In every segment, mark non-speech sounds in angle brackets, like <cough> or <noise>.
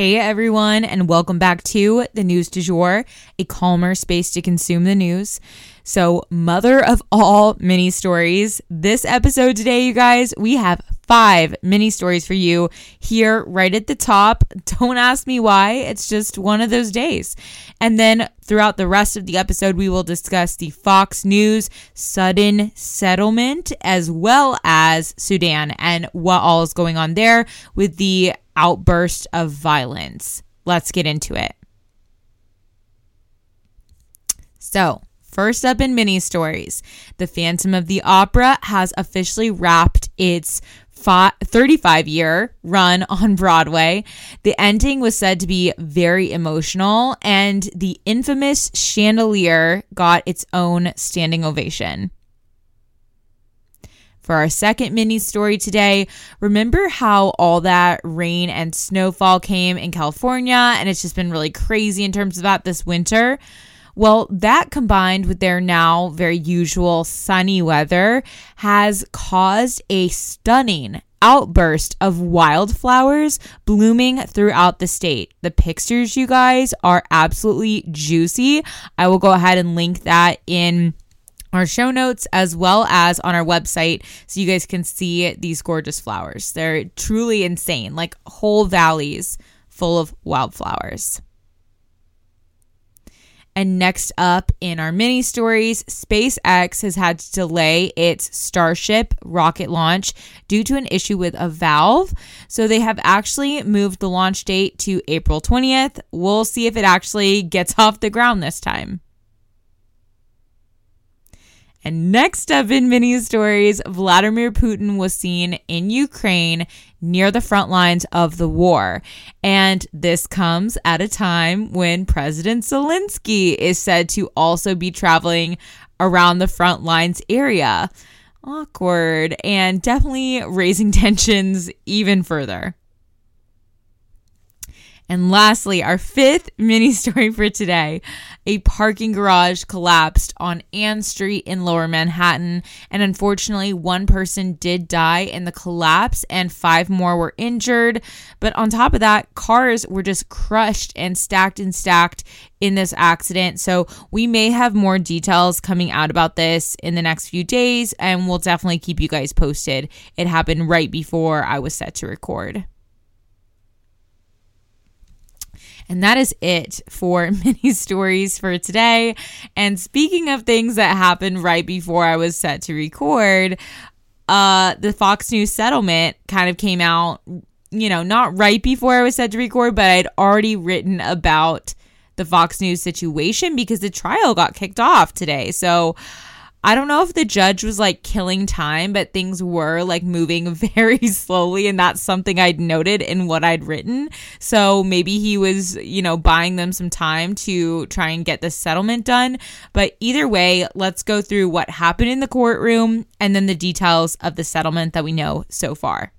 Hey everyone, and welcome back to the News du Jour, a calmer space to consume the news. So, mother of all mini stories, this episode today, you guys, we have five mini stories for you here right at the top. <laughs> Don't ask me why, it's just one of those days. And then throughout the rest of the episode, we will discuss the Fox News sudden settlement as well as Sudan and what all is going on there with the outburst of violence. Let's get into it. So, first up in mini stories, The Phantom of the Opera has officially wrapped its 35 year run on Broadway. The ending was said to be very emotional, and the infamous chandelier got its own standing ovation. For our second mini story today, remember how all that rain and snowfall came in California and it's just been really crazy in terms of that this winter? Well, that combined with their now very usual sunny weather has caused a stunning outburst of wildflowers blooming throughout the state. The pictures, you guys, are absolutely juicy. I will go ahead and link that in our show notes as well as on our website so you guys can see these gorgeous flowers. They're truly insane, like whole valleys full of wildflowers. And next up in our mini stories, SpaceX has had to delay its Starship rocket launch due to an issue with a valve. So they have actually moved the launch date to April 20th. We'll see if it actually gets <laughs> off the ground this time. And next up in mini stories, Vladimir Putin was seen in Ukraine near the front lines of the war. And this comes at a time when President Zelensky is said to also be traveling around the front lines area. Awkward and definitely raising <laughs> tensions even further. And lastly, our fifth <laughs> mini story for today a parking garage collapsed on Ann Street in lower Manhattan. And unfortunately, one person did die in the collapse and five more were injured. But on top of that, cars were just crushed and stacked and stacked in this accident. So we may have more details coming out about this in the next few days, and we'll definitely keep you guys posted. It happened right before I was set to record. And that is it for <laughs> mini stories for today. And speaking of things that happened right before I was set to record, uh, the Fox News settlement kind of came out, you know, not right before I was set to record, but I'd already written about the Fox News situation because the trial got kicked off today. So, I don't know if the judge was like killing time, but things were like moving <laughs> very slowly. And that's something I'd noted in what I'd written. So maybe he was, you know, buying them some time to try and get the settlement done. But either way, let's go through what happened in the courtroom and then the details of the settlement that we know so far.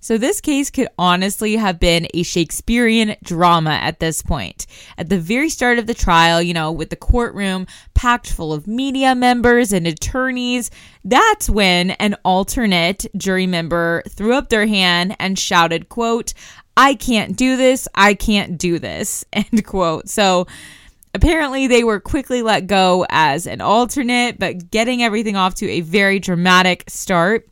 So, this case could honestly have been a Shakespearean drama at this point. At the very start of the trial, you know, with the courtroom packed full of media members and attorneys, that's when an alternate jury member threw up their hand and shouted, quote, I can't do this, I can't do this, <laughs> end quote. So, Apparently, they were quickly let go as an alternate, but getting everything off to a very dramatic start.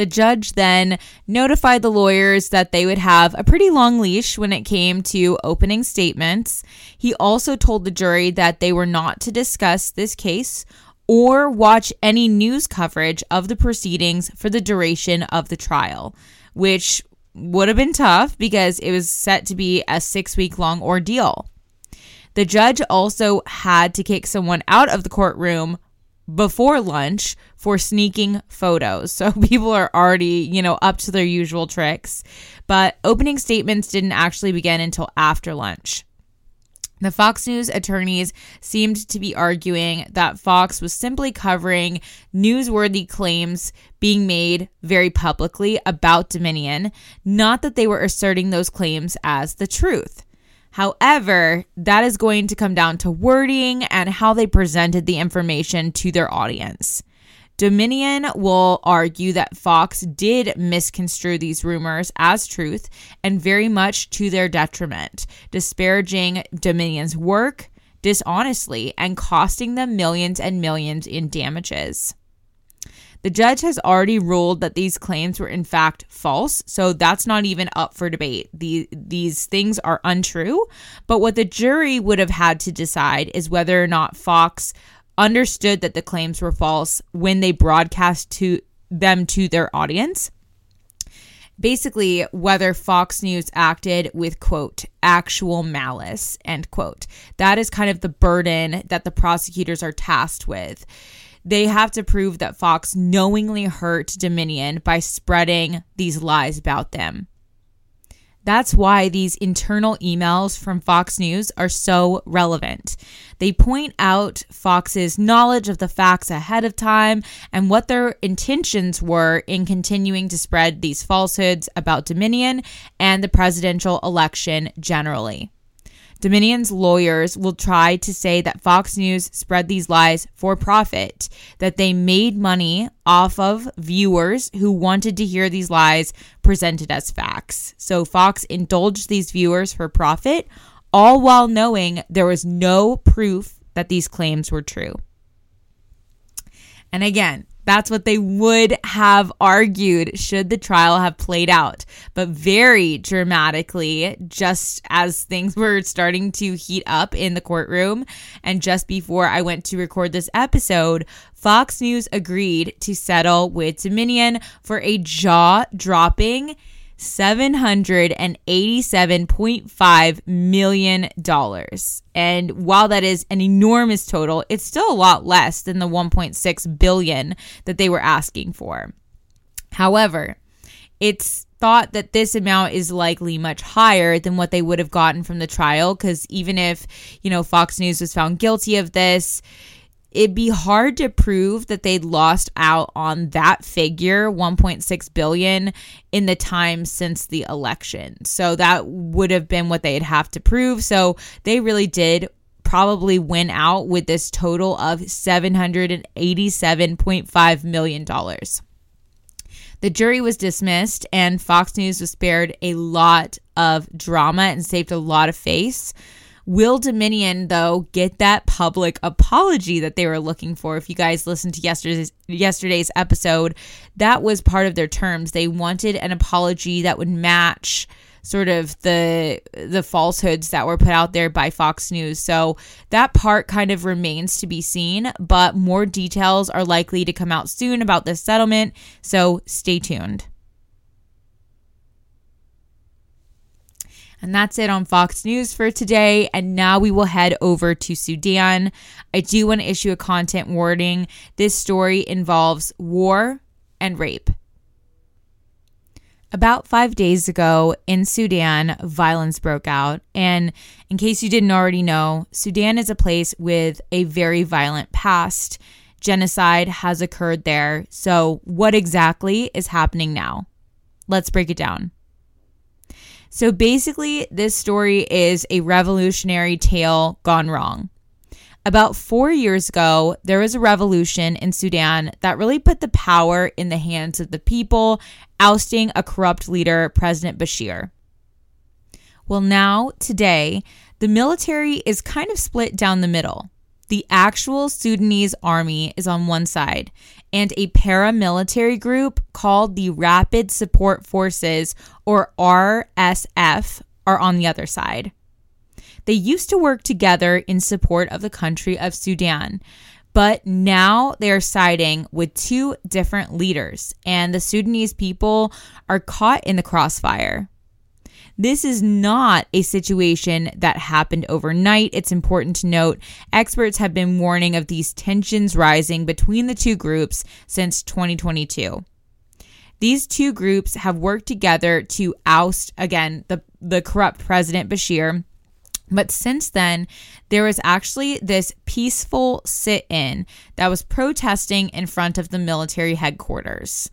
The judge then notified the lawyers that they would have a pretty long leash when it came to opening statements. He also told the jury that they were not to discuss this case or watch any news coverage of the proceedings for the duration of the trial, which would have been tough because it was set to be a six week long ordeal. The judge also had to kick someone out of the courtroom before lunch for sneaking photos. <laughs> So people are already, you know, up to their usual tricks. But opening statements didn't actually begin until after lunch. The Fox News attorneys seemed to be arguing that Fox was simply covering newsworthy claims being made very publicly about Dominion, not that they were asserting those claims as the truth. However, that is going to come down to wording and how they presented the information to their audience. Dominion will argue that Fox did misconstrue these rumors as truth and very much to their detriment, disparaging Dominion's work dishonestly and costing them millions and millions in damages. The judge has already ruled that these claims were in fact false, so that's not even up for debate. The, these things are untrue, but what the jury would have had to decide is whether or not Fox understood that the claims were false when they broadcast to them to their audience. Basically, whether Fox News acted with, quote, actual malice, end quote. That is kind of the burden that the prosecutors are tasked with. They have to prove that Fox knowingly hurt Dominion by spreading these lies about them. That's why these internal emails from Fox News are so relevant. They point out Fox's knowledge of the facts ahead of time and what their intentions were in continuing to spread these falsehoods about Dominion and the presidential election generally. Dominion's lawyers will try to say that Fox News spread these lies for profit, that they made money off of viewers who wanted to hear these lies presented as facts. So Fox indulged these viewers for profit, all while knowing there was no proof that these claims were true. And again, that's what they would have argued should the trial have played out. But very dramatically, just as things were starting to heat up in the courtroom, and just before I went to record this episode, Fox News agreed to settle with Dominion for a jaw dropping $787.5 million. And while that is an enormous total, it's still a lot less than the 1.6 billion that they were asking for. However, it's thought that this amount is likely much higher than what they would have gotten from the trial because even if, you know, Fox News was found guilty of this, it'd be hard to prove that they'd lost out on that figure 1.6 billion in the time since the election. So that would have been what they'd have to prove. So they really did probably win out with this total of 787.5 million dollars. The jury was dismissed and Fox News was spared a lot of drama and saved a lot of face. Will Dominion, though, get that public apology that they were looking for? If you guys listened to yesterday's yesterday's episode, that was part of their terms. They wanted an apology that would match sort of the the falsehoods that were put out there by Fox News. So that part kind of remains to be seen, but more details are likely to come out soon about this settlement, so stay tuned. And that's it on Fox News for today. And now we will head over to Sudan. I do want to issue a content warning. This story involves war and rape. About five days ago in Sudan, violence broke out. And in case you didn't already know, Sudan is a place with a very violent past. Genocide has occurred there. So, what exactly is happening now? Let's break it down. So basically, this story is a revolutionary tale gone wrong. About four years ago, there was a revolution in Sudan that really put the power in the hands of the people, ousting a corrupt leader, President Bashir. Well, now, today, the military is kind of split down the middle. The actual Sudanese army is on one side, and a paramilitary group called the Rapid Support Forces, or RSF, are on the other side. They used to work together in support of the country of Sudan, But now they are siding with two different leaders, and the Sudanese people are caught in the crossfire. This is not a situation that happened overnight. It's important to note experts have been warning of these tensions rising between the two groups since 2022. These two groups have worked together to oust, again, the, the corrupt President Bashir. But since then, there was actually this peaceful sit in that was protesting in front of the military headquarters.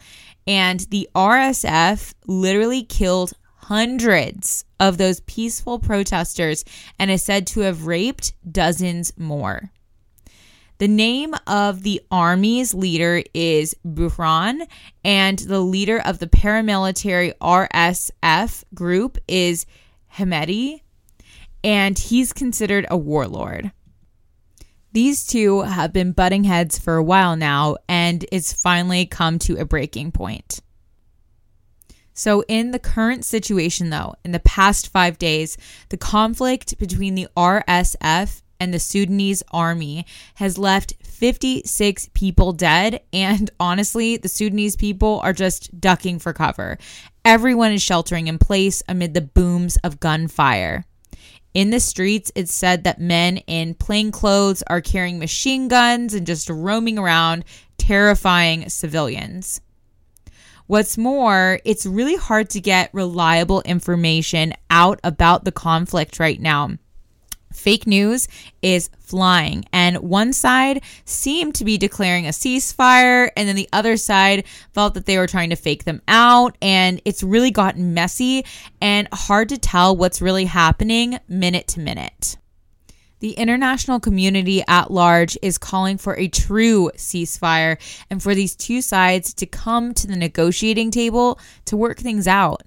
And the RSF literally killed hundreds of those peaceful protesters and is said to have raped dozens more. The name of the army's leader is Burhan, and the leader of the paramilitary RSF group is Hemedti, and he's considered a warlord. These two have been butting heads for a while now, and it's finally come to a breaking point. So, in the current situation, though, in the past five days, the conflict between the RSF and the Sudanese army has left 56 people dead. And honestly, the Sudanese people are just ducking for cover. Everyone is sheltering in place amid the booms of gunfire. In the streets, it's said that men in plain clothes are carrying machine guns and just roaming around, terrifying civilians. What's more, it's really hard to get reliable information out about the conflict right now fake news is flying. And one side seemed to be declaring a ceasefire, and then the other side felt that they were trying to fake them out. And it's really gotten messy and hard to tell what's really happening minute to minute. The international community at large is calling for a true ceasefire and for these two sides to come to the negotiating table to work things out.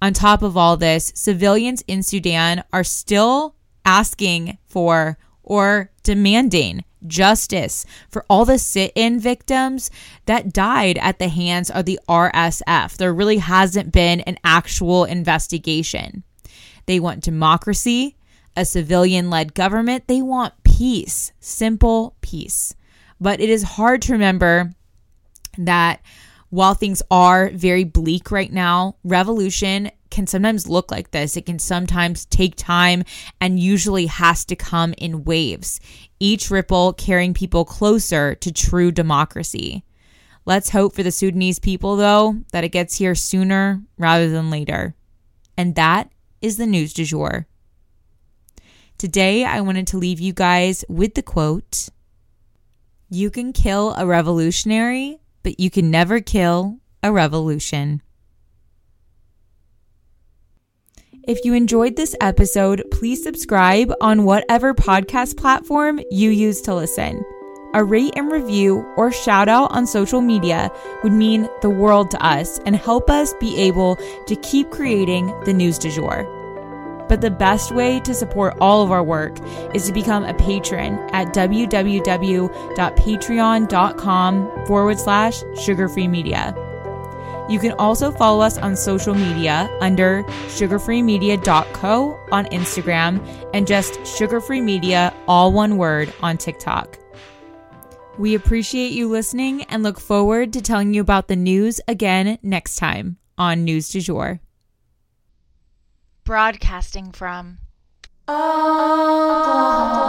On top of all this, civilians in Sudan are still asking for or demanding justice for all the sit in victims that died at the hands of the RSF. There really hasn't been an actual investigation. They want democracy, a civilian led government. They want peace, simple peace. But it is hard to remember that while things are very bleak right now, revolution can sometimes look like this. It can sometimes take time and usually has to come in waves, each ripple carrying people closer to true democracy. Let's hope for the Sudanese people, though, that it gets here sooner rather than later. And that is the news du jour. Today, I wanted to leave you guys with the quote You can kill a revolutionary, but you can never kill a revolution. If you enjoyed this episode, please subscribe on whatever podcast platform you use to listen. A rate and review or shout out on social media would mean the world to us and help us be able to keep creating the news du jour. But the best way to support all of our work is to become a patron at www.patreon.com forward slash sugarfree media. You can also follow us on social media under sugarfreemedia.co on Instagram and just sugarfreemedia, all one word, on TikTok. We appreciate you listening and look forward to telling you about the news again next time on News du Jour. Broadcasting from Oklahoma.